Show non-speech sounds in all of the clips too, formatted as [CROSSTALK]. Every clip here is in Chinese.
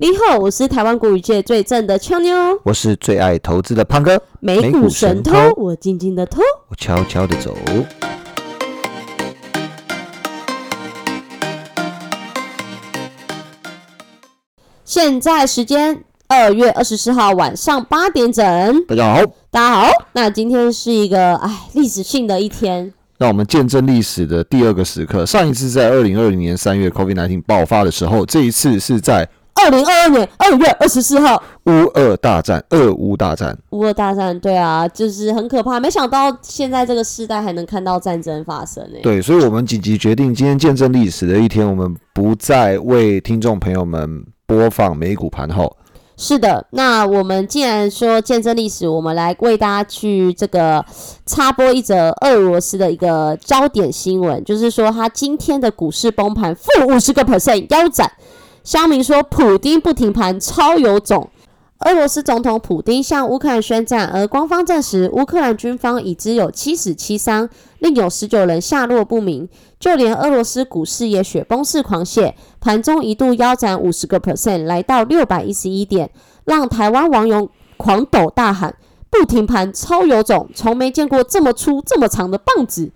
你好，我是台湾股语界最正的俏妞，我是最爱投资的胖哥，美股神偷，我静静的偷，我悄悄的走。现在时间二月二十四号晚上八点整，大家好，大家好。那今天是一个哎历史性的一天，让我们见证历史的第二个时刻。上一次在二零二零年三月 COVID-19 爆发的时候，这一次是在。二零二二年二月二十四号，乌俄大战，俄乌大战，乌俄大战，对啊，就是很可怕。没想到现在这个时代还能看到战争发生诶。对，所以我们紧急决定，今天见证历史的一天，我们不再为听众朋友们播放美股盘后。是的，那我们既然说见证历史，我们来为大家去这个插播一则俄罗斯的一个焦点新闻，就是说他今天的股市崩盘，负五十个 percent 腰斩。乡民说，普丁不停盘超有种。俄罗斯总统普丁向乌克兰宣战，而官方证实，乌克兰军方已知有七死七伤，另有十九人下落不明。就连俄罗斯股市也雪崩式狂泻，盘中一度腰斩五十个 percent，来到六百一十一点，让台湾网友狂抖大喊：“不停盘超有种，从没见过这么粗这么长的棒子。”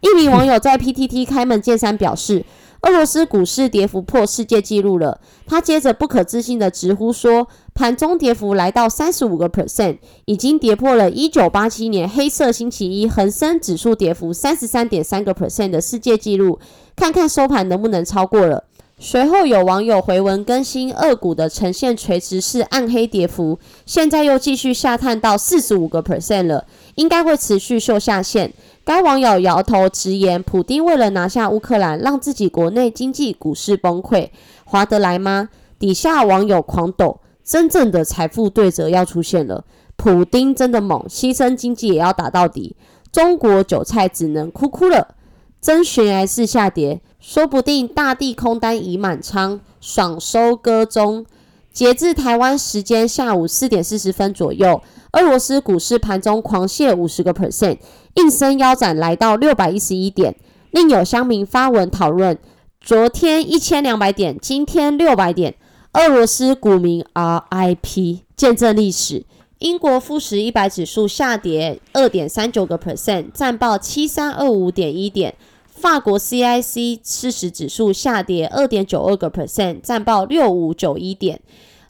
一名网友在 PTT 开门见山表示。俄罗斯股市跌幅破世界纪录了。他接着不可置信的直呼说，盘中跌幅来到三十五个 percent，已经跌破了一九八七年黑色星期一恒生指数跌幅三十三点三个 percent 的世界纪录，看看收盘能不能超过了。随后有网友回文更新，二股的呈现垂直式暗黑跌幅，现在又继续下探到四十五个 percent 了，应该会持续秀下限。该网友摇头直言：“普丁为了拿下乌克兰，让自己国内经济股市崩溃，划得来吗？”底下网友狂抖：“真正的财富对折要出现了，普丁真的猛，牺牲经济也要打到底，中国韭菜只能哭哭了。”真悬崖式下跌，说不定大地空单已满仓，爽收割中。截至台湾时间下午四点四十分左右，俄罗斯股市盘中狂泻五十个 percent。应声腰斩，来到六百一十一点。另有乡民发文讨论：昨天一千两百点，今天六百点。俄罗斯股民 RIP，见证历史。英国富时一百指数下跌二点三九个 percent，暂报七三二五点一点。法国 CIC 四十指数下跌二点九二个 percent，暂报六五九一点。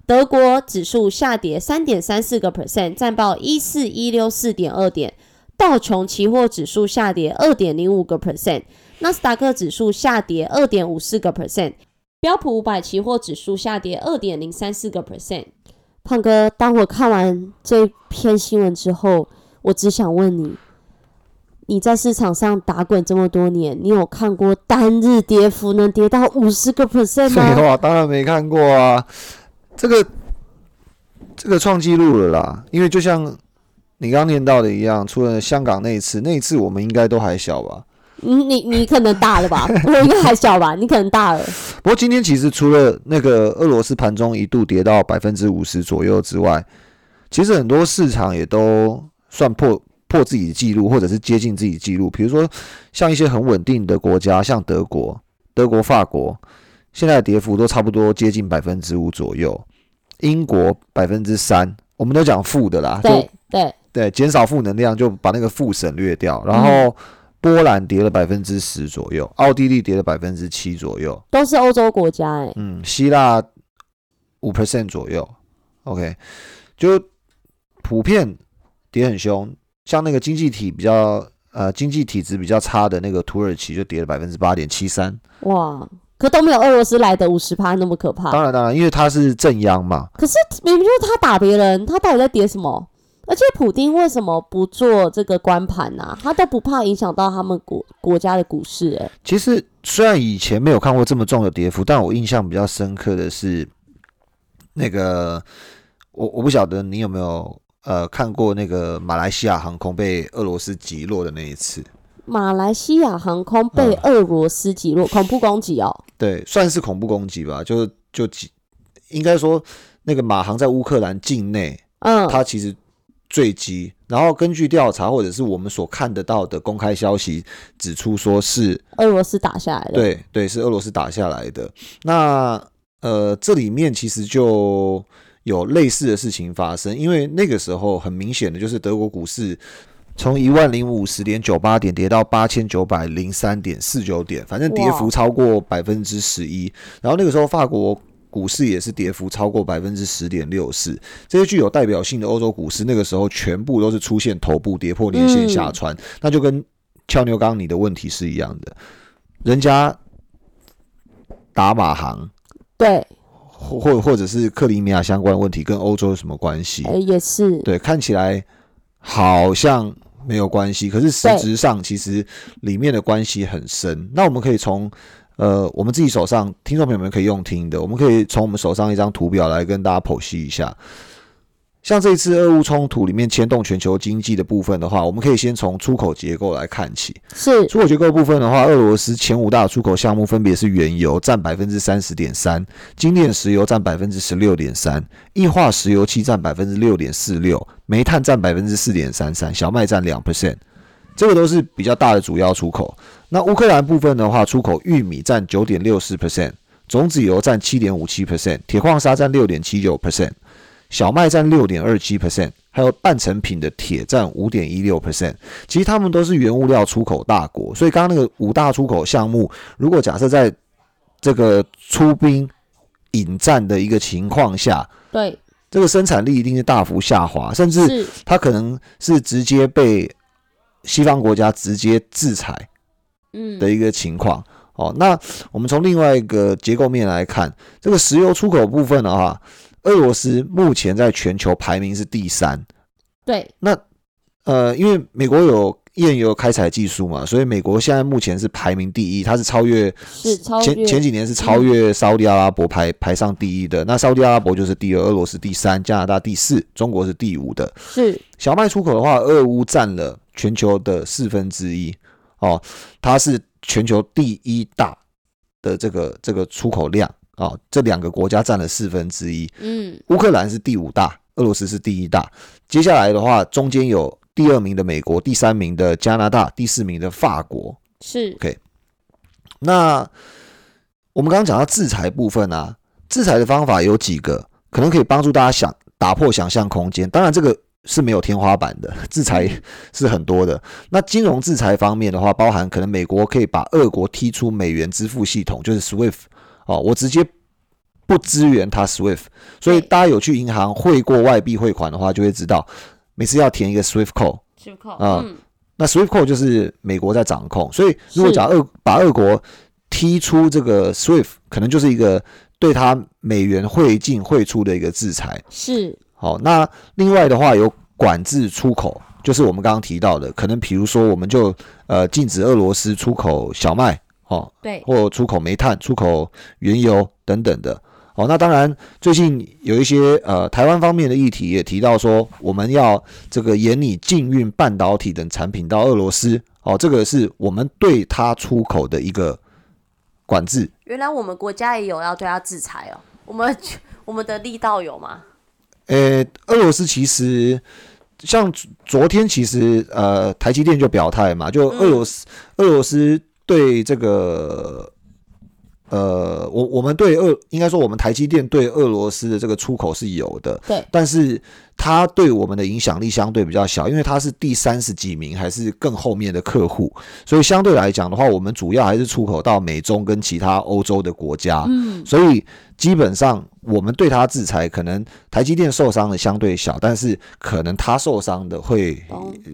德国指数下跌三点三四个 percent，暂报一四一六四点二点。道琼期货指数下跌二点零五个 percent，纳斯达克指数下跌二点五四个 percent，标普五百期货指数下跌二点零三四个 percent。胖哥，当我看完这篇新闻之后，我只想问你：你在市场上打滚这么多年，你有看过单日跌幅能跌到五十个 percent 吗？[LAUGHS] 废话，当然没看过啊！这个这个创纪录了啦，因为就像。你刚念到的一样，除了香港那一次，那一次我们应该都还小吧？你你你可能大了吧？[LAUGHS] 我应该还小吧？你可能大了。不过今天其实除了那个俄罗斯盘中一度跌到百分之五十左右之外，其实很多市场也都算破破自己的记录，或者是接近自己记录。比如说像一些很稳定的国家，像德国、德国、法国，现在的跌幅都差不多接近百分之五左右。英国百分之三，我们都讲负的啦。对对。对，减少负能量就把那个负省略掉。然后波兰跌了百分之十左右，奥地利跌了百分之七左右，都是欧洲国家哎。嗯，希腊五 percent 左右。OK，就普遍跌很凶。像那个经济体比较呃经济体质比较差的那个土耳其就跌了百分之八点七三。哇，可都没有俄罗斯来的五十趴那么可怕。当然当然，因为他是正央嘛。可是明明就是他打别人，他到底在跌什么？而且普丁为什么不做这个关盘呢？他都不怕影响到他们国国家的股市？哎，其实虽然以前没有看过这么重的跌幅，但我印象比较深刻的是那个，我我不晓得你有没有呃看过那个马来西亚航空被俄罗斯击落的那一次。马来西亚航空被俄罗斯击落，恐怖攻击哦。对，算是恐怖攻击吧，就是就应该说那个马航在乌克兰境内，嗯，它其实。坠机，然后根据调查或者是我们所看得到的公开消息指出，说是俄罗斯打下来的。对对，是俄罗斯打下来的。那呃，这里面其实就有类似的事情发生，因为那个时候很明显的就是德国股市从一万零五十点九八点跌到八千九百零三点四九点，反正跌幅超过百分之十一。然后那个时候法国股市也是跌幅超过百分之十点六四，这些具有代表性的欧洲股市那个时候全部都是出现头部跌破年线下穿，那就跟俏妞刚你的问题是一样的，人家打马航。对，或或或者是克里米亚相关的问题跟欧洲有什么关系？哎，也是。对，看起来好像没有关系，可是实质上其实里面的关系很深。那我们可以从呃我们自己手上，听众朋友们可以用听的，我们可以从我们手上一张图表来跟大家剖析一下。像这次俄乌冲突里面牵动全球经济的部分的话，我们可以先从出口结构来看起。是出口结构部分的话，俄罗斯前五大出口项目分别是原油占百分之三十点三，精炼石油占百分之十六点三，液化石油气占百分之六点四六，煤炭占百分之四点三三，小麦占两 percent，这个都是比较大的主要出口。那乌克兰部分的话，出口玉米占九点六四 percent，种子油占七点五七 percent，铁矿砂占六点七九 percent。小麦占六点二七 percent，还有半成品的铁占五点一六 percent。其实他们都是原物料出口大国，所以刚刚那个五大出口项目，如果假设在这个出兵引战的一个情况下，对这个生产力一定是大幅下滑，甚至它可能是直接被西方国家直接制裁，嗯的一个情况。哦，那我们从另外一个结构面来看，这个石油出口部分的话。俄罗斯目前在全球排名是第三，对。那呃，因为美国有页岩油开采技术嘛，所以美国现在目前是排名第一，它是超越是超前前几年是超越沙特阿拉伯排排上第一的。那沙特阿拉伯就是第二，俄罗斯第三，加拿大第四，中国是第五的。是小麦出口的话，俄乌占了全球的四分之一哦，它是全球第一大的这个这个出口量。啊，这两个国家占了四分之一。嗯，乌克兰是第五大，俄罗斯是第一大。接下来的话，中间有第二名的美国，第三名的加拿大，第四名的法国。是 OK。那我们刚刚讲到制裁部分啊，制裁的方法有几个，可能可以帮助大家想打破想象空间。当然，这个是没有天花板的，制裁是很多的。那金融制裁方面的话，包含可能美国可以把俄国踢出美元支付系统，就是 SWIFT。哦，我直接不支援它 SWIFT，所以大家有去银行汇过外币汇款的话，就会知道每次要填一个 SWIFT code。SWIFT code，嗯，那 SWIFT code 就是美国在掌控，所以如果假俄把俄国踢出这个 SWIFT，可能就是一个对他美元汇进汇出的一个制裁。是。好，那另外的话有管制出口，就是我们刚刚提到的，可能比如说我们就呃禁止俄罗斯出口小麦。哦，对，或出口煤炭、出口原油等等的。哦，那当然，最近有一些呃台湾方面的议题也提到说，我们要这个严拟禁运半导体等产品到俄罗斯。哦，这个是我们对它出口的一个管制。原来我们国家也有要对它制裁哦。我们我们的力道有吗？呃，俄罗斯其实像昨天，其实呃台积电就表态嘛，就俄罗斯俄罗斯。对这个，呃，我我们对俄应该说我们台积电对俄罗斯的这个出口是有的，对，但是它对我们的影响力相对比较小，因为它是第三十几名还是更后面的客户，所以相对来讲的话，我们主要还是出口到美中跟其他欧洲的国家，嗯，所以基本上我们对它制裁，可能台积电受伤的相对小，但是可能它受伤的会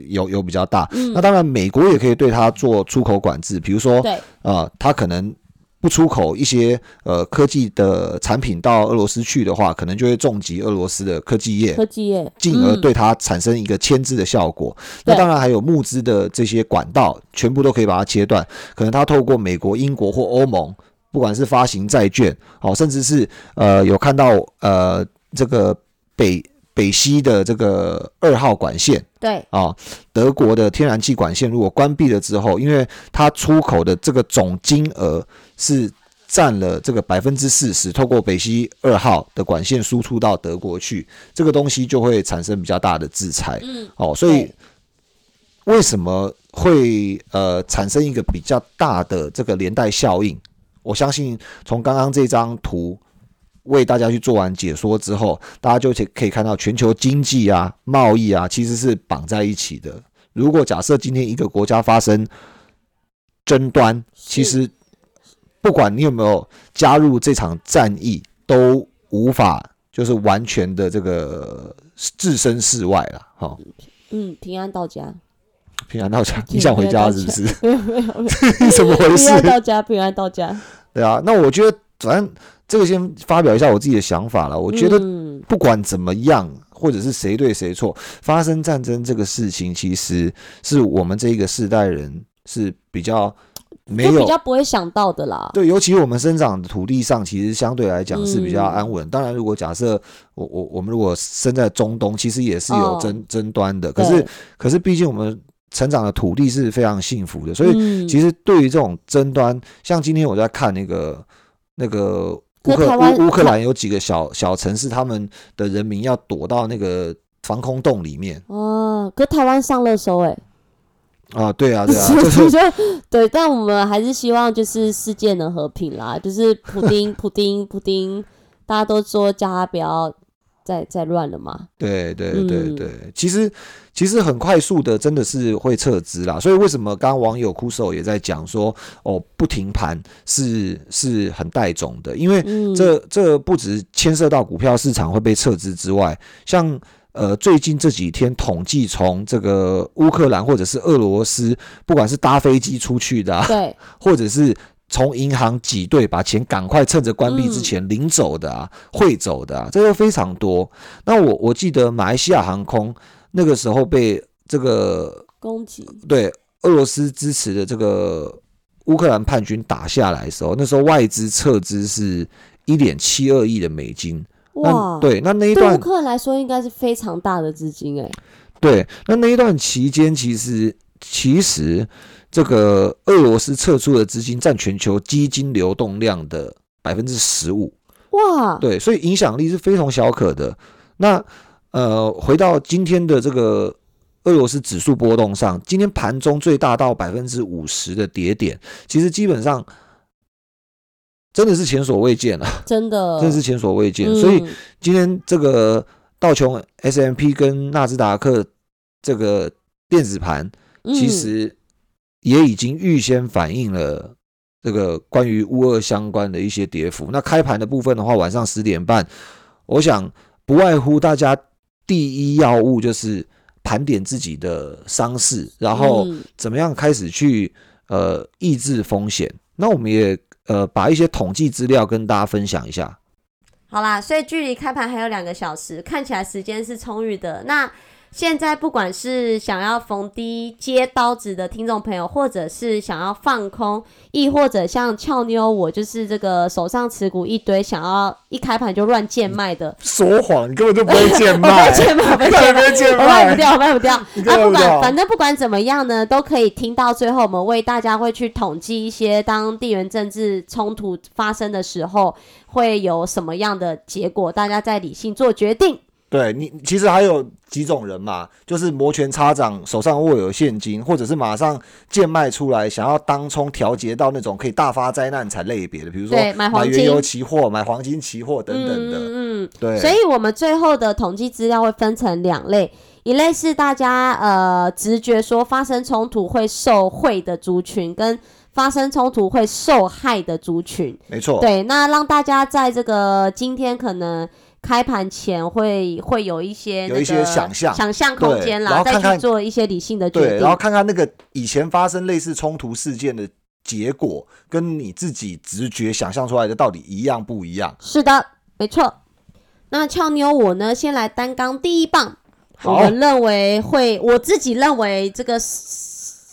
有有比较大。那当然，美国也可以对它做出口管制，比如说，对，啊，它可能。不出口一些呃科技的产品到俄罗斯去的话，可能就会重击俄罗斯的科技业，科技业，进而对它产生一个牵制的效果。那当然还有募资的这些管道，全部都可以把它切断。可能它透过美国、英国或欧盟，不管是发行债券，哦，甚至是呃有看到呃这个北。北溪的这个二号管线，对啊，德国的天然气管线如果关闭了之后，因为它出口的这个总金额是占了这个百分之四十，透过北溪二号的管线输出到德国去，这个东西就会产生比较大的制裁。嗯，哦，所以为什么会呃产生一个比较大的这个连带效应？我相信从刚刚这张图。为大家去做完解说之后，大家就可以可以看到全球经济啊、贸易啊，其实是绑在一起的。如果假设今天一个国家发生争端，其实不管你有没有加入这场战役，都无法就是完全的这个置身事外了。哈，嗯，平安到家，平安到家，你想回家是不是？没有没有没有，[LAUGHS] 怎么回事平？安到家，平安到家。对啊，那我觉得反正这个先发表一下我自己的想法了。我觉得嗯不管怎么样，或者是谁对谁错，发生战争这个事情，其实是我们这一个世代人是比较没有比较不会想到的啦。对，尤其我们生长的土地上，其实相对来讲是比较嗯安稳。当然，如果假设我我我们如果生在中东，其实也是有哦争、争端的。可是可是，毕竟我们成长的土地是非常幸福的，所以嗯。其实对于这种争端，像今天我在看那个那个乌克乌乌克兰有几个小小城市，他们的人民要躲到那个防空洞里面。哦，可台湾上热搜哎，啊，对啊，对啊，[LAUGHS] 对，但我们还是希望就是世界能和平啦。就是普丁 [LAUGHS] 普丁普丁，大家都说叫他不要再再乱了嘛。对对对嗯。对，其实其实很快速的，真的是会撤资啦。所以为什么刚刚网友哭手也在讲说，哦，不停盘是是很带种的，因为嗯，这这不止牵涉到股票市场会被撤资之外，像呃最近这几天统计，从这个乌克兰或者是俄罗斯，不管是搭飞机出去的、啊，对，或者是从银行挤兑把钱赶快趁着关闭之前领走的啊、汇走的啊，这个非常多。那我我记得马来西亚航空那个时候被这个攻击对俄罗斯支持的这个乌克兰叛军打下来的时候，那时候外资撤资是一点七二亿的美金。哇那，对，那那一对乌克兰来说应该是非常大的资金哎。对，那那一段期间，其实其实这个俄罗斯撤出的资金占全球基金流动量的百分之十五，哇，对，所以影响力是非同小可的。那呃，回到今天的这个俄罗斯指数波动上，今天盘中最大到百分之五十的跌点，其实基本上真的是前所未见啊，真的，真的是前所未见。所以嗯今天这个道琼 S M P 跟纳斯达克这个电子盘，其嗯实也已经预先反映了这个关于乌二相关的一些跌幅。那开盘的部分的话，晚上十点半，我想不外乎大家第一要务就是盘点自己的伤势，然后嗯怎么样开始去呃抑制风险。那我们也呃把一些统计资料跟大家分享一下。好啦，所以距离开盘还有两个小时，看起来时间是充裕的。那现在不管是想要逢低接刀子的听众朋友，或者是想要放空，亦或者像俏妞我就是这个手上持股一堆，想要一开盘就乱贱卖的，[LAUGHS] 说谎，你根本就不会贱卖，[LAUGHS] 不会贱卖，不会贱卖，卖不掉，我卖不掉。[LAUGHS] 你啊，不管反正不管怎么样呢，都可以听到最后，我们为大家会去统计一些当地缘政治冲突发生的时候会有什么样的结果，大家在理性做决定。对你，其实还有几种人嘛，就是摩拳擦掌，手上握有现金，或者是马上贱卖出来，想要当冲调节到那种可以大发灾难才类别的，比如说对买黄原油金期货、买黄金期货等等的。嗯嗯对，嗯。所以我们最后的统计资料会分成两类，一类是大家呃直觉说发生冲突会受贿的族群，跟发生冲突会受害的族群。没错，对，那让大家在这个今天可能开盘前会会有一些、那个、有一些想象想象空间啦，然后看看去做一些理性的决对，定。然后看看那个以前发生类似冲突事件的结果，跟你自己直觉想象出来的到底一样不一样？是的，没错。那俏妞我呢，先来单纲第一棒。我好们认为会，我自己认为这个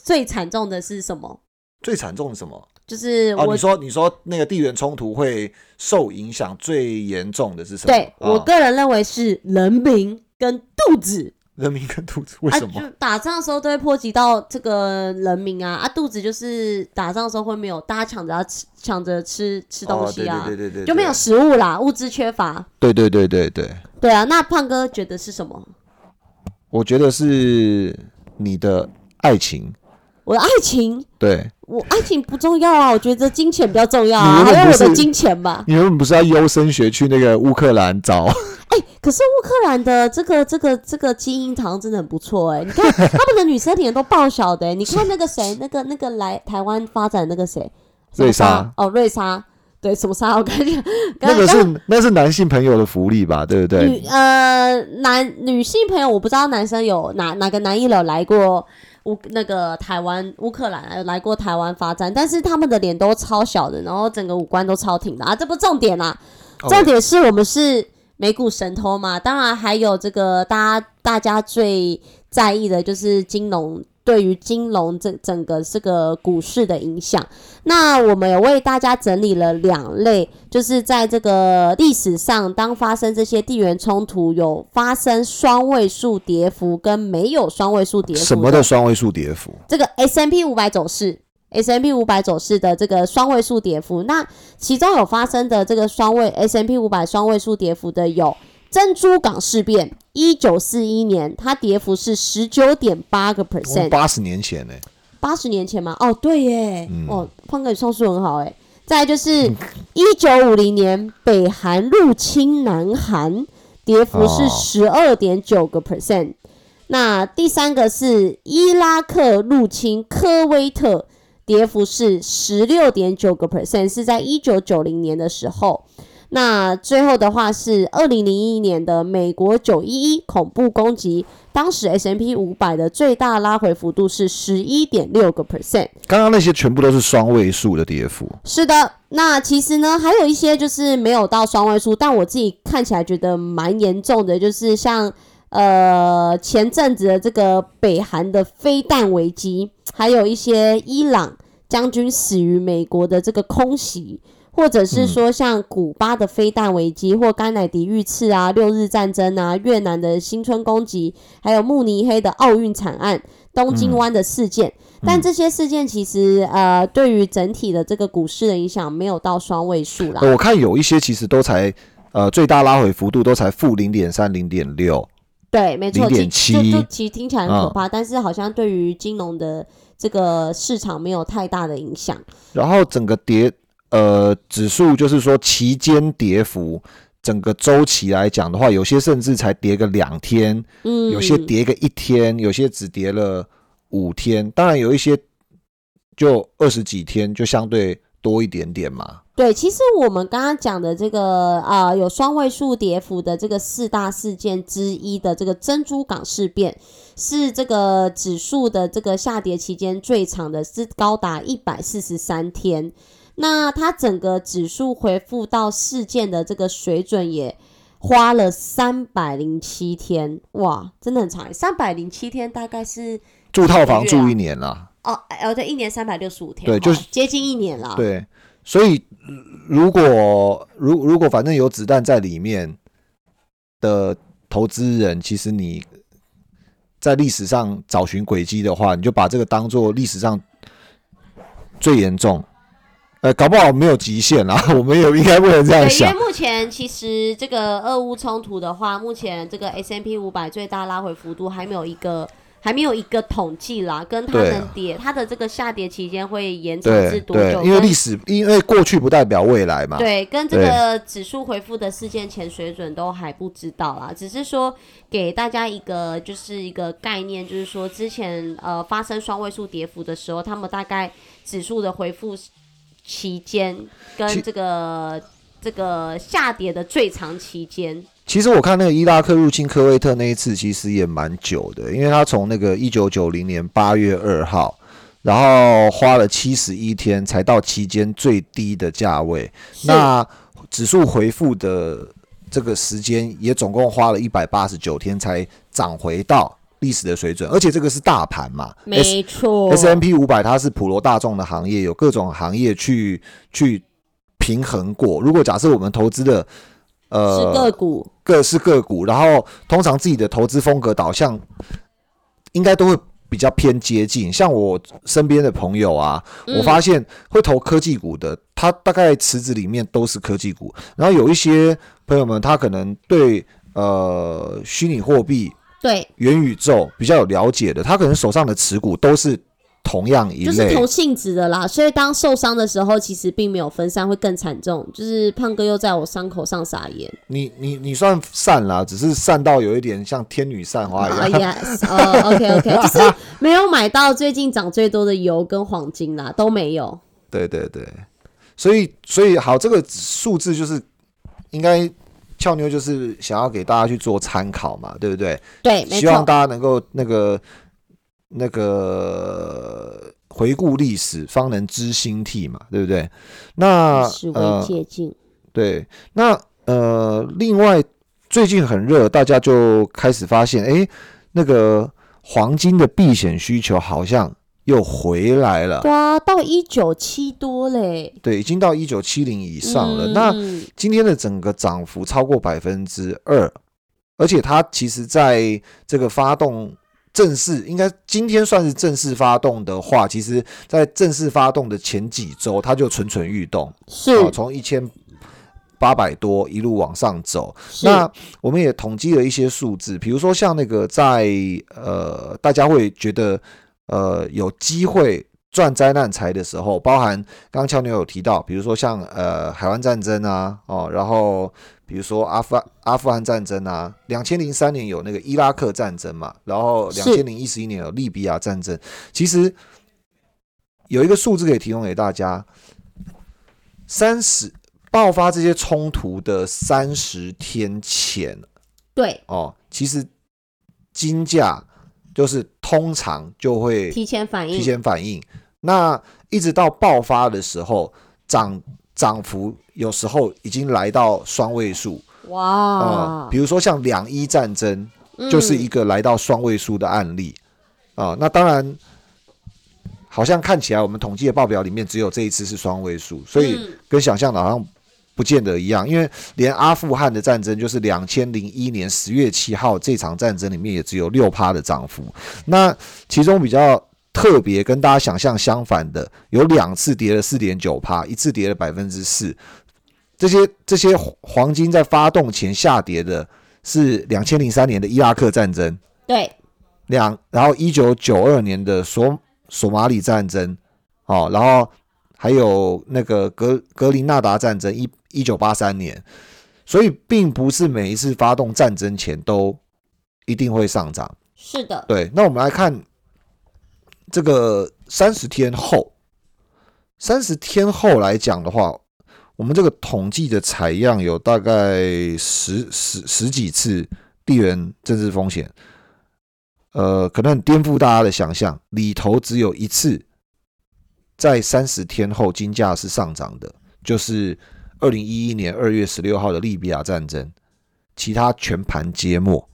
最惨重的是什么？最惨重的什么？就是哦，我你说你说那个地缘冲突会受影响最严重的是什么？对我啊个人认为是人民跟肚子。[LAUGHS] 人民跟肚子为啊，什么？就打仗的时候都会波及到这个人民啊啊，肚子就是打仗的时候会没有，大家抢着要吃，抢着吃吃东西啊，哦、对对对对对，就没有食物啦，物资缺乏。对对对对对，对啊，那胖哥觉得是什么？我觉得是你的爱情我的爱情，对我爱情不重要啊，我觉得金钱比较重要啊，还有我的金钱吧。你原本不是要优生学去那个乌克兰找？哎、可是乌克兰的这个这个这个基因堂真的很不错哎、你看他们的女生脸都爆小的、欸，你看那个谁，[LAUGHS] 那个那个来台湾发展那个谁，瑞莎哦，瑞莎，对，什么莎？我感觉那个是那是男性朋友的福利吧？对不对？女呃男女性朋友，我不知道男生有哪哪个男一楼来过乌那个台湾乌克兰呃来过台湾发展，但是他们的脸都超小的，然后整个五官都超挺的啊，这不重点啦，哦重点是我们是美股神偷嘛，当然还有这个大家大家最在意的就是金融。对于金融这整个这个股市的影响，那我们有为大家整理了两类，就是在这个历史上，当发生这些地缘冲突，有发生双位数跌幅跟没有双位数跌幅什么的双位数跌幅？这个 S M P 五百走势，S M P 五百走势的这个双位数跌幅，那其中有发生的这个双位 S M P 五百双位数跌幅的有珍珠港事变，一九四一年它跌幅是十九点八个 percent，八十年前呢、八十年前吗？哦，对耶，嗯哦，胖哥你算数很好哎。再就是一九五零年北韩入侵南韩，跌幅是哦十二点九个 percent。那第三个是伊拉克入侵科威特，跌幅是十六点九个 percent，是在一九九零年的时候。那最后的话是二零零一年的美国九一一恐怖攻击，当时 S M P 五百的最大拉回幅度是十一点六个 percent。刚刚那些全部都是双位数的跌幅。是的，那其实呢，还有一些就是没有到双位数，但我自己看起来觉得蛮严重的，就是像呃前阵子的这个北韩的飞弹危机，还有一些伊朗将军死于美国的这个空袭。或者是说像古巴的飞弹危机，或甘乃迪遇刺啊、六日战争啊、越南的新春攻击，还有慕尼黑的奥运惨案、东京湾的事件，但这些事件其实呃，对于整体的这个股市的影响没有到双位数啦。呃我看有一些其实都才呃最大拉回幅度都才负零点三、零点六。对，没错，其0.7就就其实听起来很可怕，但是好像对于金融的这个市场没有太大的影响。然后整个跌呃指数就是说期间跌幅，整个周期来讲的话，有些甚至才跌个两天，嗯，有些跌个一天，有些只跌了五天，当然有一些就二十几天，就相对多一点点嘛。对，其实我们刚刚讲的这个啊、有双位数跌幅的这个四大事件之一的这个珍珠港事变，是这个指数的这个下跌期间最长的，是高达一百四十三天。那它整个指数回复到事件的这个水准也花了三百零七天，哇，真的很长，三百零七天大概是住套房住一年啦，哦，哦对，一年三百六十五天，哦对就是接近一年了。对，所以呃如果如如果反正有子弹在里面的投资人，其实你在历史上找寻轨迹的话，你就把这个当做历史上最严重。呃，搞不好没有极限啦，[LAUGHS] 我们也应该不能这样对，因为。目前其实这个俄乌冲突的话，目前这个 S M P 五百最大拉回幅度还没有一个还没有一个统计啦，跟它能跌，它的这个下跌期间会延长至多久？，因为历史，因为过去不代表未来嘛。对，跟这个指数回复的事件前水准都还不知道啦，只是说给大家一个就是一个概念，就是说之前呃发生双位数跌幅的时候，他们大概指数的回复期间跟这个这个下跌的最长期间，其实我看那个伊拉克入侵科威特那一次，其实也蛮久的，因为他从那个一九九零年八月二号，然后花了七十一天才到期间最低的价位。那指数回复的这个时间也总共花了一百八十九天才涨回到历史的水准，而且这个是大盘嘛没错 S M P 五百它是普罗大众的行业，有各种行业去去平衡过。如果假设我们投资的呃是个股，各是个股，然后通常自己的投资风格导向应该都会比较偏接近。像我身边的朋友啊，嗯我发现会投科技股的，他大概池子里面都是科技股。然后有一些朋友们，他可能对呃虚拟货币、对元宇宙比较有了解的，他可能手上的持股都是同样一类就是同，性质的啦，所以当受伤的时候，其实并没有分散，会更惨重。就是胖哥又在我伤口上撒盐。你你你算散啦，只是散到有一点像天女散花一样。哎呀，哦，OK OK，[LAUGHS] 就是没有买到最近涨最多的油跟黄金啦，都没有。对对对，所以所以好，这个数字就是应该俏妞就是想要给大家去做参考嘛，对不对？对，希望，大家能够那个那个回顾历史，方能知兴替嘛，对不对？那呃，借鉴。对，那呃，另外最近很热，大家就开始发现，哎，那个黄金的避险需求好像又回来了。对啊，到一九七多嘞，对，已经到一九七零以上了。嗯那今天的整个涨幅超过百分之二，而且它其实在这个发动正式，应该今天算是正式发动的话，其实在正式发动的前几周，它就蠢蠢欲动，是啊，从一千八百多一路往上走。那我们也统计了一些数字，比如说像那个在呃，大家会觉得呃有机会赚灾难财的时候，包含刚刚俏妞有提到，比如说像呃海湾战争啊，哦，然后比如说阿富阿富汗战争啊，两千零三年有那个伊拉克战争嘛，然后是两千零一十一年有利比亚战争，其实有一个数字可以提供给大家，三十爆发这些冲突的三十天前对，哦，其实金价就是通常就会提前反应，提前反应，那一直到爆发的时候，涨涨幅有时候已经来到双位数。哇。啊、，比如说像两伊战争就是一嗯个来到双位数的案例。啊、那当然。好像看起来我们统计的报表里面只有这一次是双位数，所以嗯。跟想象的好像不见得一样，因为连阿富汗的战争，就是两千零一年十月七号这场战争里面也只有六趴的涨幅。那其中比较特别，跟大家想象相反的，有两次跌了四点九趴，一次跌了百分之四。这些这些黄金在发动前下跌的是两千零三年的伊拉克战争，对，两然后一九九二年的索索马里战争，哦，然后还有那个格格林纳达战争，一一九八三年，所以并不是每一次发动战争前都一定会上涨。是的，对，那我们来看这个三十天后，三十天后来讲的话，我们这个统计的采样有大概十十十几次地缘政治风险，呃，可能很颠覆大家的想象，里头只有一次在三十天后金价是上涨的，就是二零一一年二月十六号的利比亚战争，其他全盘皆末。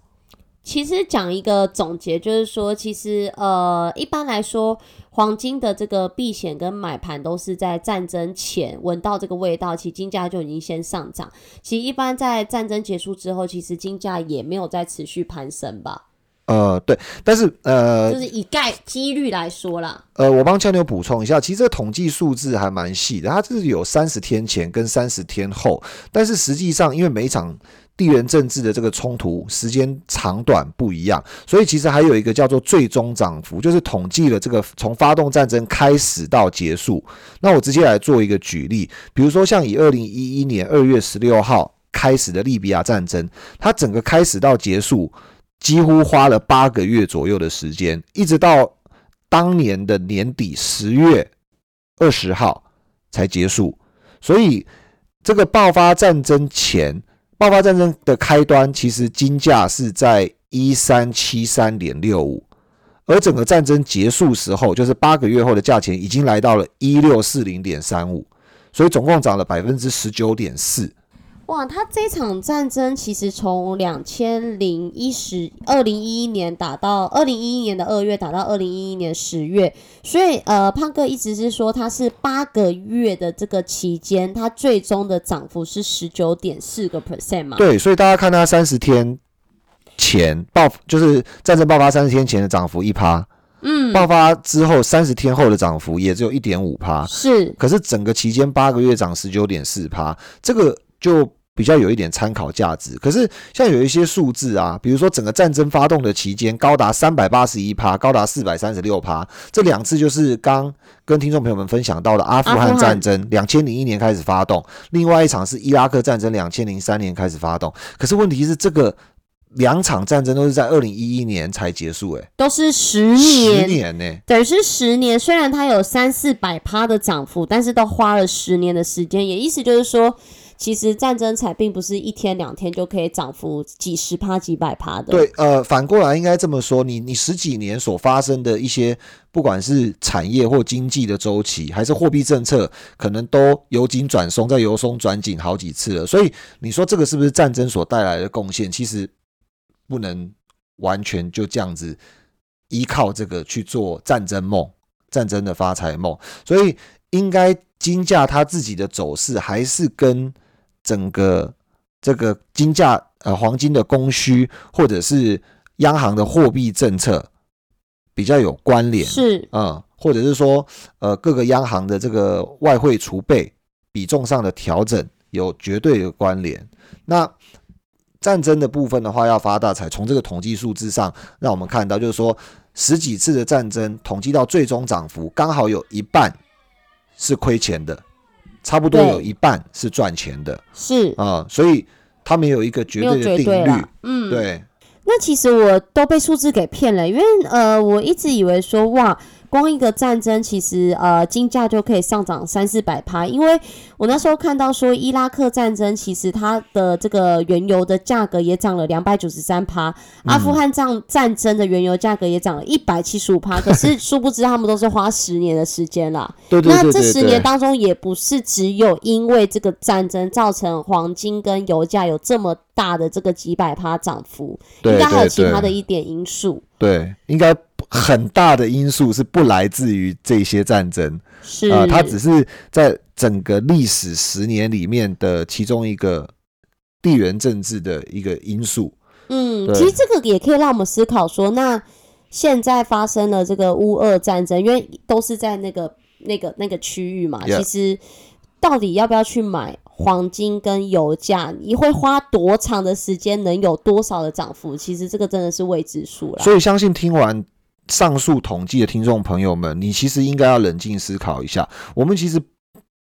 其实讲一个总结，就是说，其实呃，一般来说，黄金的这个避险跟买盘都是在战争前闻到这个味道，其实金价就已经先上涨。其实一般在战争结束之后，其实金价也没有再持续攀升吧，呃，对，但是呃就是以概几率来说啦。呃，我帮俏妞补充一下，其实这个统计数字还蛮细的，它这是有三十天前跟三十天后，但是实际上因为每一场地缘政治的这个冲突时间长短不一样，所以其实还有一个叫做最终涨幅，就是统计了这个从发动战争开始到结束。那我直接来做一个举例，比如说像以二零一一年二月十六号开始的利比亚战争，它整个开始到结束。几乎花了八个月左右的时间，一直到当年的年底十月二十号才结束。所以，这个爆发战争前，爆发战争的开端，其实金价是在一三七三点六五，而整个战争结束时候，就是八个月后的价钱已经来到了一六四零点三五，所以总共涨了百分之十九点四。哇，他这场战争其实从两千零一十二零一一年打到二零一一年的二月，打到二零一一年十月，所以呃，胖哥一直是说他是八个月的这个期间，他最终的涨幅是十九点四个 percent 嘛？对，所以大家看他三十天前爆，就是战争爆发三十天前的涨幅一趴，嗯，爆发之后三十天后的涨幅也只有一点五趴，是。可是整个期间八个月涨十九点四趴，这个就比较有一点参考价值。可是像有一些数字啊，比如说整个战争发动的期间高达三百八十一趴，高达四百三十六趴，这两次就是刚跟听众朋友们分享到的阿富汗战争，两千零一年开始发动，另外一场是伊拉克战争，两千零三年开始发动。可是问题是这个。两场战争都是在二零一一年才结束，哎，都是十年，十年呢，等于是十年。虽然它有三四百趴的涨幅，但是都花了十年的时间。也意思就是说，其实战争才并不是一天两天就可以涨幅几十趴、几百趴的。对，呃，反过来应该这么说，你你十几年所发生的一些，不管是产业或经济的周期，还是货币政策，可能都由紧转松，再由松转紧好几次了。所以你说这个是不是战争所带来的贡献？其实。不能完全就这样子依靠这个去做战争梦、战争的发财梦，所以应该金价它自己的走势还是跟整个这个金价呃黄金的供需或者是央行的货币政策比较有关联，是嗯，或者是说呃各个央行的这个外汇储备比重上的调整有绝对的关联，那。战争的部分的话，要发大财。从这个统计数字上，让我们看到，就是说十几次的战争，统计到最终涨幅，刚好有一半是亏钱的，差不多有一半是赚钱的。是啊，所以他们有一个绝对的定律。嗯，对。那其实我都被数字给骗了，因为呃，我一直以为说哇。光一个战争，其实呃，金价就可以上涨三四百趴。因为我那时候看到说，伊拉克战争其实它的这个原油的价格也涨了两百九十三趴，阿富汗战战争的原油价格也涨了一百七十五趴。[LAUGHS] 可是殊不知，他们都是花十年的时间啦。对对对那这十年当中，也不是只有因为这个战争造成黄金跟油价有这么大的这个几百趴涨幅，应该还有其他的一点因素。对，应该。很大的因素是不来自于这些战争，是啊，它只是在整个历史十年里面的其中一个地缘政治的一个因素。嗯，其实这个也可以让我们思考说，那现在发生了这个乌俄战争，因为都是在那个那个那个区域嘛，其实到底要不要去买黄金跟油价？你会花多长的时间，能有多少的涨幅？其实这个真的是未知数了。所以相信听完。上述统计的听众朋友们，你其实应该要冷静思考一下。我们其实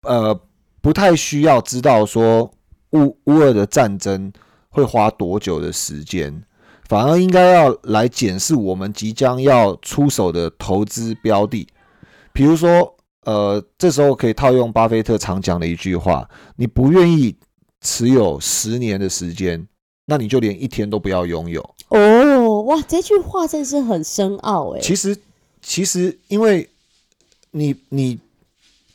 呃不太需要知道说乌乌俄的战争会花多久的时间，反而应该要来检视我们即将要出手的投资标的。比如说，呃，这时候可以套用巴菲特常讲的一句话：你不愿意持有十年的时间，那你就连一天都不要拥有。哦，哇，这句话真是很深奥哎。其实，其实，因为你，你。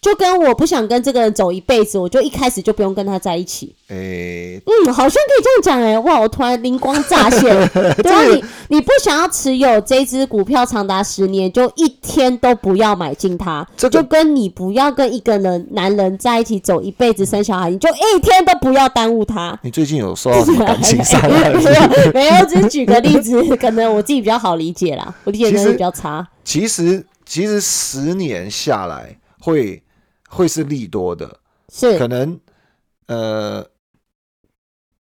就跟我不想跟这个人走一辈子，我就一开始就不用跟他在一起。诶，嗯，好像可以这样讲诶。哇，我突然灵光乍现。[LAUGHS] 对啊，你你不想要持有这只股票长达十年，就一天都不要买进它。这就跟你不要跟一个人男人在一起走一辈子生小孩，你就一天都不要耽误他。你最近有受到感情伤害？[LAUGHS] 没有，没有，只是举个例子，可能我自己比较好理解啦。我理解能力比较差。其实，其实十年下来会。会是利多的，是。可能，呃，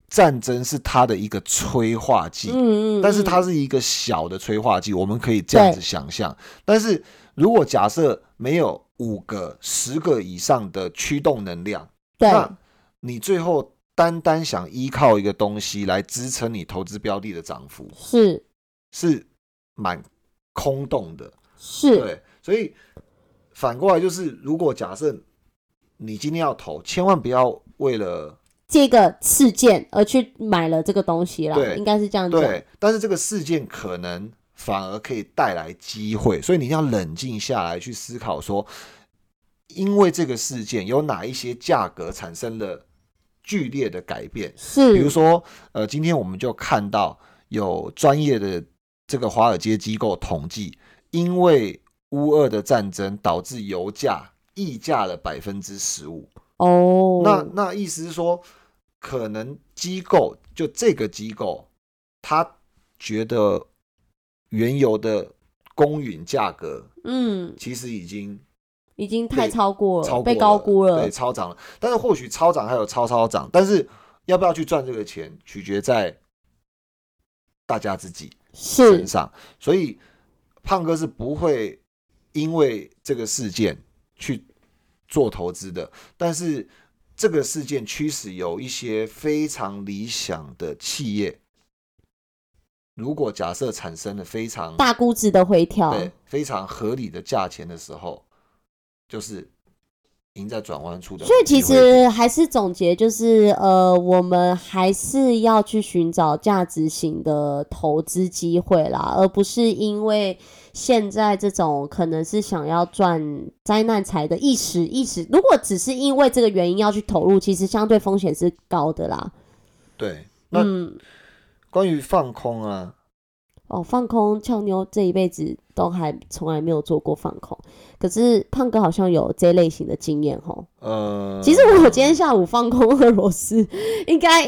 战争是它的一个催化剂，嗯嗯，但是它是一个小的催化剂，我们可以这样子想象。但是如果假设没有五个、十个以上的驱动能量，那你最后单单想依靠一个东西来支撑你投资标的的涨幅，是。是蛮空洞的，是。对，所以。反过来就是，如果假设你今天要投，千万不要为了这个事件而去买了这个东西啦。对，应该是这样讲。对，但是这个事件可能反而可以带来机会，所以你要冷静下来去思考说，因为这个事件有哪一些价格产生了剧烈的改变？是，比如说，呃，今天我们就看到有专业的这个华尔街机构统计，因为乌二的战争导致油价溢价了百分之十五。哦，那那意思是说，可能机构就这个机构，他觉得原油的公允价格，嗯，其实已经已经太超过了，超被高估了，对，超涨了。但是或许超涨还有超超涨，但是要不要去赚这个钱，取决在大家自己是身上。所以胖哥是不会因为这个事件去做投资的，但是这个事件驱使有一些非常理想的企业，如果假设产生了非常大估值的回调，对非常合理的价钱的时候，就是赢在转弯处的。所以其实还是总结，就是呃，我们还是要去寻找价值型的投资机会啦，而不是因为现在这种可能是想要赚灾难财的一时一时，如果只是因为这个原因要去投入，其实相对风险是高的啦。对，那嗯，关于放空啊，哦，放空俏妞这一辈子都还从来没有做过放空，可是胖哥好像有这类型的经验吼。呃，其实我今天下午放空俄罗斯，应该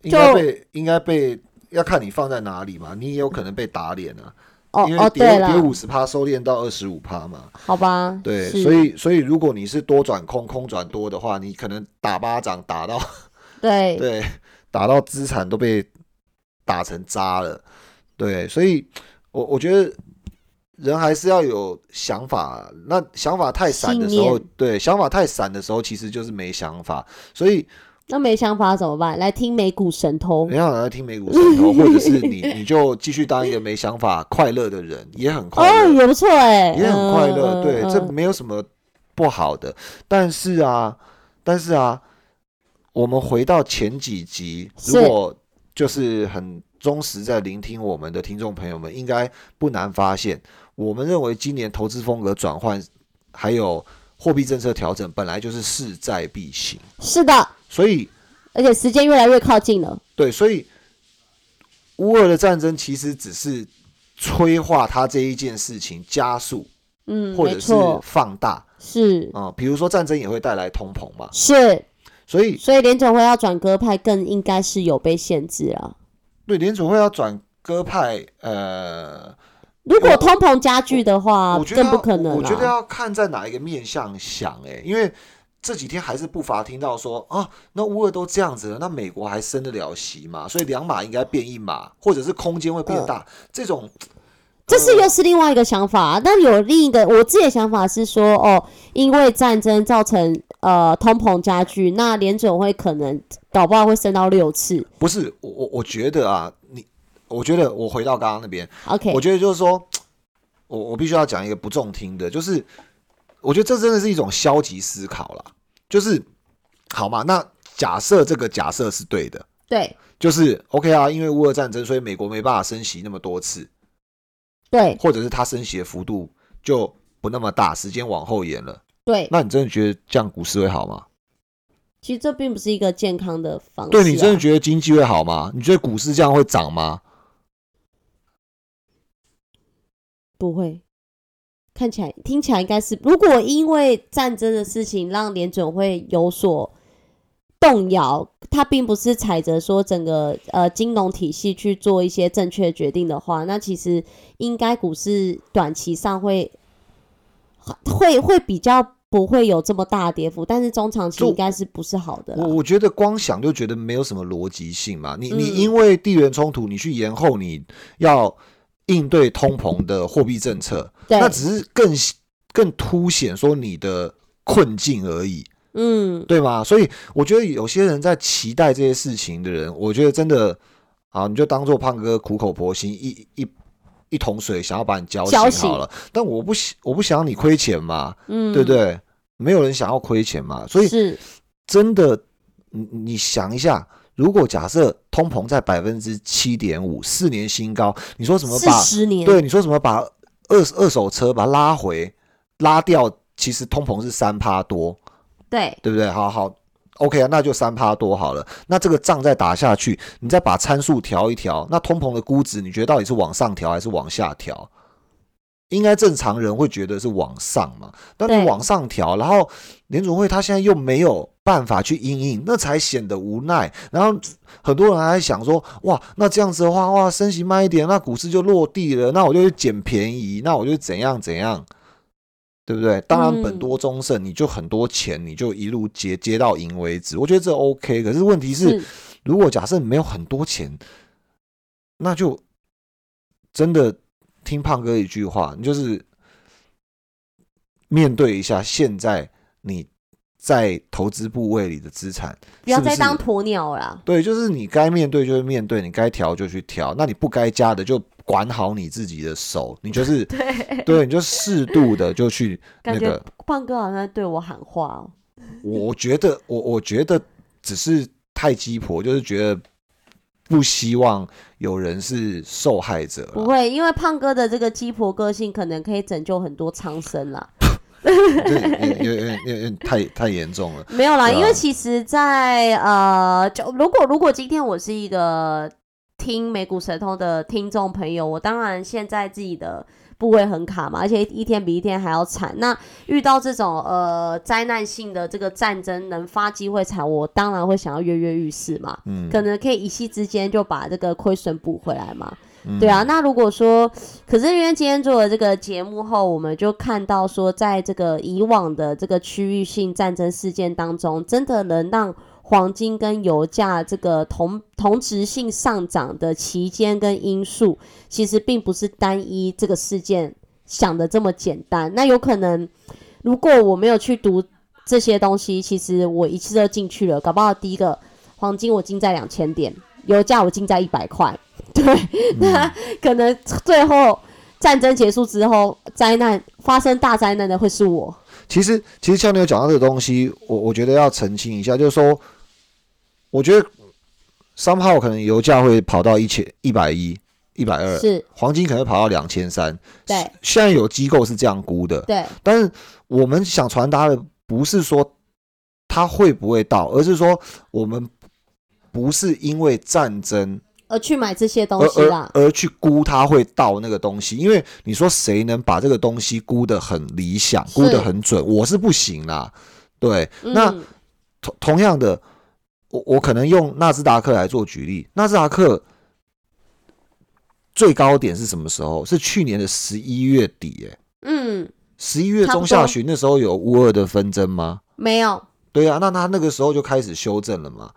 应该被应该被要看你放在哪里嘛，你也有可能被打脸啊，哦哦对了跌跌，五十趴收敛到二十五趴嘛，好吧，对，所以所以如果你是多转空，空转多的话，你可能打巴掌打到对对，打到资产都被打成渣了，对，所以我我觉得人还是要有想法，那想法太散的时候对，想法太散的时候，其实就是没想法，所以那没想法怎么办？来听美股神偷你，要来听美股神偷，或者是你 [LAUGHS] 你就继续当一个没想法、快乐的人，也很快哦，乐，也不错哎，也很快乐。嗯对，这没有什么不好的。但是啊，但是啊，我们回到前几集，如果就是很忠实在聆听我们的听众朋友们，应该不难发现，我们认为今年投资风格转换还有货币政策调整，本来就是势在必行。是的，所以而且时间越来越靠近了，对，所以乌俄的战争其实只是催化它这一件事情加速，嗯，或者是，放大。是。啊、比如说战争也会带来通膨嘛，是，所以所以联总会要转鸽派，更应该是有被限制啊。对联储会要转鸽派，呃，如果通膨加剧的话，我觉得更不可能啊我觉得。要看在哪一个面向想、欸，因为这几天还是不乏听到说啊，那乌尔都这样子了，那美国还升得了息吗？所以两码应该变一码，或者是空间会变大，嗯这种这是又是另外一个想法、啊，但有另一个我自己的想法是说，哦，因为战争造成呃通膨加剧，那联准会可能搞不好会升到六次。不是我我我觉得啊，你我觉得我回到刚刚那边，OK，我觉得就是说，我我必须要讲一个不中听的，就是我觉得这真的是一种消极思考啦。就是好嘛，那假设这个假设是对的，对。就是 OK 啊，因为乌俄战争，所以美国没办法升息那么多次，对或者是它升息的幅度就不那么大，时间往后延了。对，那你真的觉得这样股市会好吗？其实这并不是一个健康的方式、啊。对你真的觉得经济会好吗？你觉得股市这样会涨吗？不会？看起来听起来应该是，如果因为战争的事情让联准会有所动摇，它并不是踩着说整个呃金融体系去做一些正确决定的话，那其实应该股市短期上会会会比较不会有这么大的跌幅，但是中长期应该是不是好的我我觉得光想就觉得没有什么逻辑性嘛。你你嗯。因为地缘冲突，你去延后你要应对通膨的货币政策，对。那只是更更凸显说你的困境而已，嗯对吗？所以我觉得有些人在期待这些事情的人，我觉得真的啊，你就当做胖哥苦口婆心一一一桶水想要把你浇浇醒醒好了。但我不想我不想你亏钱嘛，嗯，对不对？没有人想要亏钱嘛，所以是真的，你你想一下，如果假设通膨在百分之七点五，四年新高，你说什么把十年，对你说什么把二二手车把它拉回拉掉，其实通膨是三趴多，对对不对？好好，OK 啊，那就三趴多好了。那这个仗再打下去，你再把参数调一调，那通膨的估值，你觉得到底是往上调还是往下调？应该正常人会觉得是往上嘛，但对你往上调，然后联总会他现在又没有办法去应应，那才显得无奈。然后很多人还在想说，哇，那这样子的话，哇，升息慢一点，那股市就落地了，那我就去捡便宜，那我就怎样怎样。对不对？当然嗯本多忠胜，你就很多钱，你就一路接接到赢为止，我觉得这 OK。可是问题是，是如果假设你没有很多钱，那就真的听胖哥一句话，你就是面对一下现在你在投资部位里的资产，不要再当鸵鸟了啦。对，就是你该面对就是面对，你该调就去调，那你不该加的就管好你自己的手，[LAUGHS] 你就是对，对，你就适度的就去那个。胖哥好像在对我喊话哦。我觉得我我觉得只是太鸡婆，就是觉得不希望有人是受害者，不会，因为胖哥的这个鸡婆个性，可能可以拯救很多苍生啦。对有有有点有点太太严重了。没有啦，啊因为其实在，呃，就如果如果今天我是一个听美股神通的听众朋友，我当然现在自己的部位很卡嘛，而且一天比一天还要惨。那遇到这种呃灾难性的这个战争能发机会财，我当然会想要跃跃欲试嘛，嗯，可能可以一夕之间就把这个亏损补回来嘛。嗯对啊，，那如果说，可是因为今天做了这个节目后，我们就看到说，在这个以往的这个区域性战争事件当中，真的能让黄金跟油价这个同同质性上涨的期间跟因素，其实并不是单一这个事件想的这么简单。那有可能，如果我没有去读这些东西，其实我一次都进去了，搞不好第一个黄金我进在两千点，油价我进在一百块，[LAUGHS] 对，那可能最后战争结束之后，灾难发生大灾难的会是我。其实其实像你有讲到这个东西，我我觉得要澄清一下，就是说，我觉得三号可能油价会跑到一千一百一、一百二，是，黄金可能会跑到两千三。对现在有机构是这样估的，对，但是我们想传达的不是说它会不会到，而是说我们不是因为战争而去买这些而东西啦而。而去估它会到那个东西，因为你说谁能把这个东西估得很理想、估得很准，我是不行啦。对，那嗯，同同样的，我我可能用纳斯达克来做举例，纳斯达克最高点是什么时候？是去年的十一月底，哎，嗯，十一月中下旬那时候有乌俄的纷争吗？没有，对啊，那他那个时候就开始修正了嘛，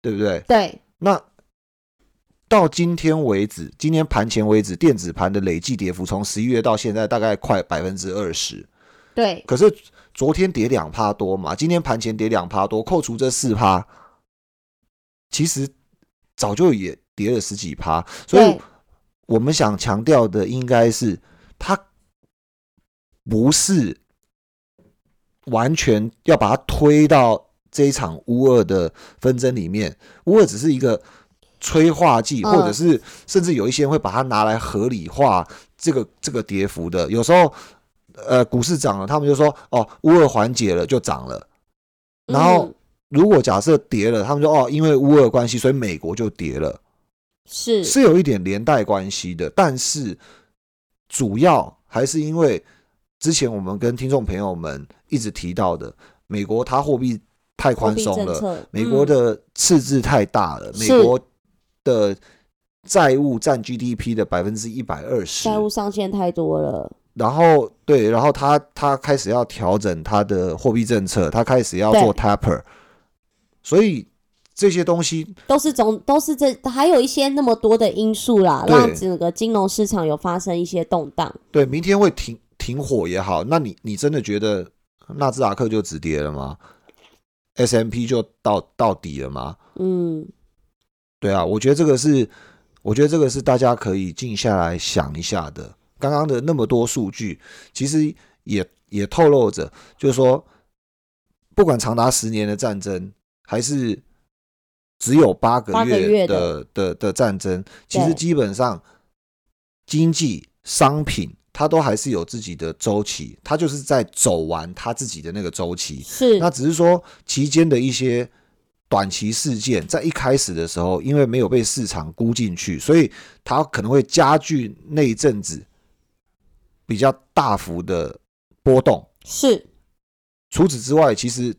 对不对？对，那到今天为止，今天盘前为止，电子盘的累计跌幅从十一月到现在大概快百分之二十。对，可是昨天跌两趴多嘛，今天盘前跌两趴多，扣除这四趴，其实早就也跌了十几趴。所以，我们想强调的应该是，它不是完全要把它推到这一场乌二的纷争里面，乌二只是一个催化剂，嗯或者是甚至有一些人会把它拿来合理化这个这个跌幅的。有时候，呃，股市涨了，他们就说哦，乌二缓解了就涨了。然后嗯如果假设跌了，他们说哦，因为乌俄关系，所以美国就跌了。是。是有一点连带关系的，但是主要还是因为之前我们跟听众朋友们一直提到的，美国它货币太宽松了，美国嗯的赤字太大了，美是国的债务占 GDP 的百分之一百二十，债务上限太多了，然后对，然后他他开始要调整他的货币政策，他开始要做 taper，所以这些东西都是总都是这还有一些那么多的因素啦，对让整个金融市场有发生一些动荡。对，明天会停停火也好，那你你真的觉得纳斯达克就止跌了吗？S M P 就到到底了吗？嗯，对啊，我觉得这个是，我觉得这个是大家可以静下来想一下的。刚刚的那么多数据，其实也也透露着，就是说，不管长达十年的战争，还是只有八个月的。的的战争，其实基本上经济、商品它都还是有自己的周期，它就是在走完它自己的那个周期。是。那只是说期间的一些短期事件，在一开始的时候，因为没有被市场估进去，所以它可能会加剧那一阵子比较大幅的波动。是，除此之外，其实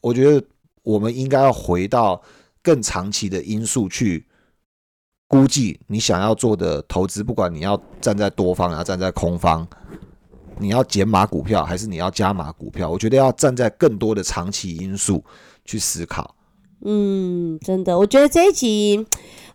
我觉得我们应该要回到更长期的因素去估计你想要做的投资，不管你要站在多方，还是站在空方，你要减码股票还是你要加码股票？我觉得要站在更多的长期因素去思考。嗯，真的，我觉得这一集，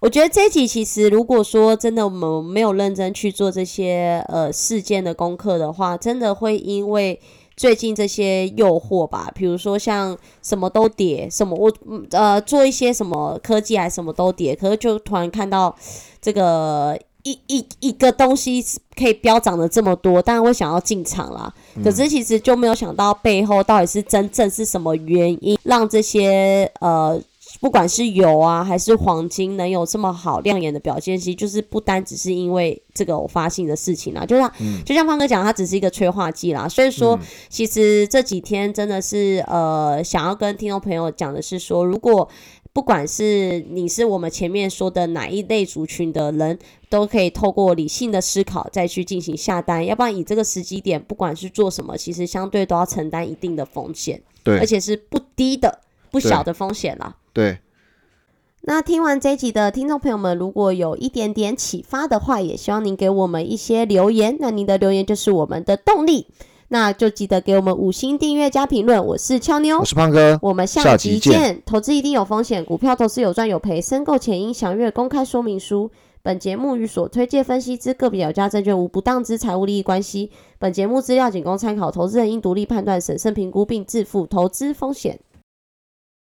我觉得这一集其实，如果说真的我们没有认真去做这些呃事件的功课的话，真的会因为最近这些诱惑吧，比如说像什么都跌，什么我呃做一些什么科技还什么都跌，可是就突然看到这个。一一一个东西可以飙涨的这么多，当然会想要进场啦。可是其实就没有想到背后到底是真正是什么原因，让这些呃，不管是油啊还是黄金能有这么好亮眼的表现，其实就是不单只是因为这个偶发性的事情啦。就像就像方哥讲，它只是一个催化剂啦。所以说，其实这几天真的是呃，想要跟听众朋友讲的是说，如果不管是你是我们前面说的哪一类族群的人，都可以透过理性的思考再去进行下单，要不然以这个时机点，不管是做什么，其实相对都要承担一定的风险，对，而且是不低的、不小的风险啦。对。那听完这集的听众朋友们，如果有一点点启发的话，也希望您给我们一些留言，那您的留言就是我们的动力。那就记得给我们五星订阅加评论。我是俏妞，我是胖哥，我们下集见。投资一定有风险，股票投资有赚有赔，申购前应详阅公开说明书。本节目与所推介分析之个别有价证券无不当之财务利益关系。本节目资料仅供参考，投资人应独立判断、审慎评估并自负投资风险。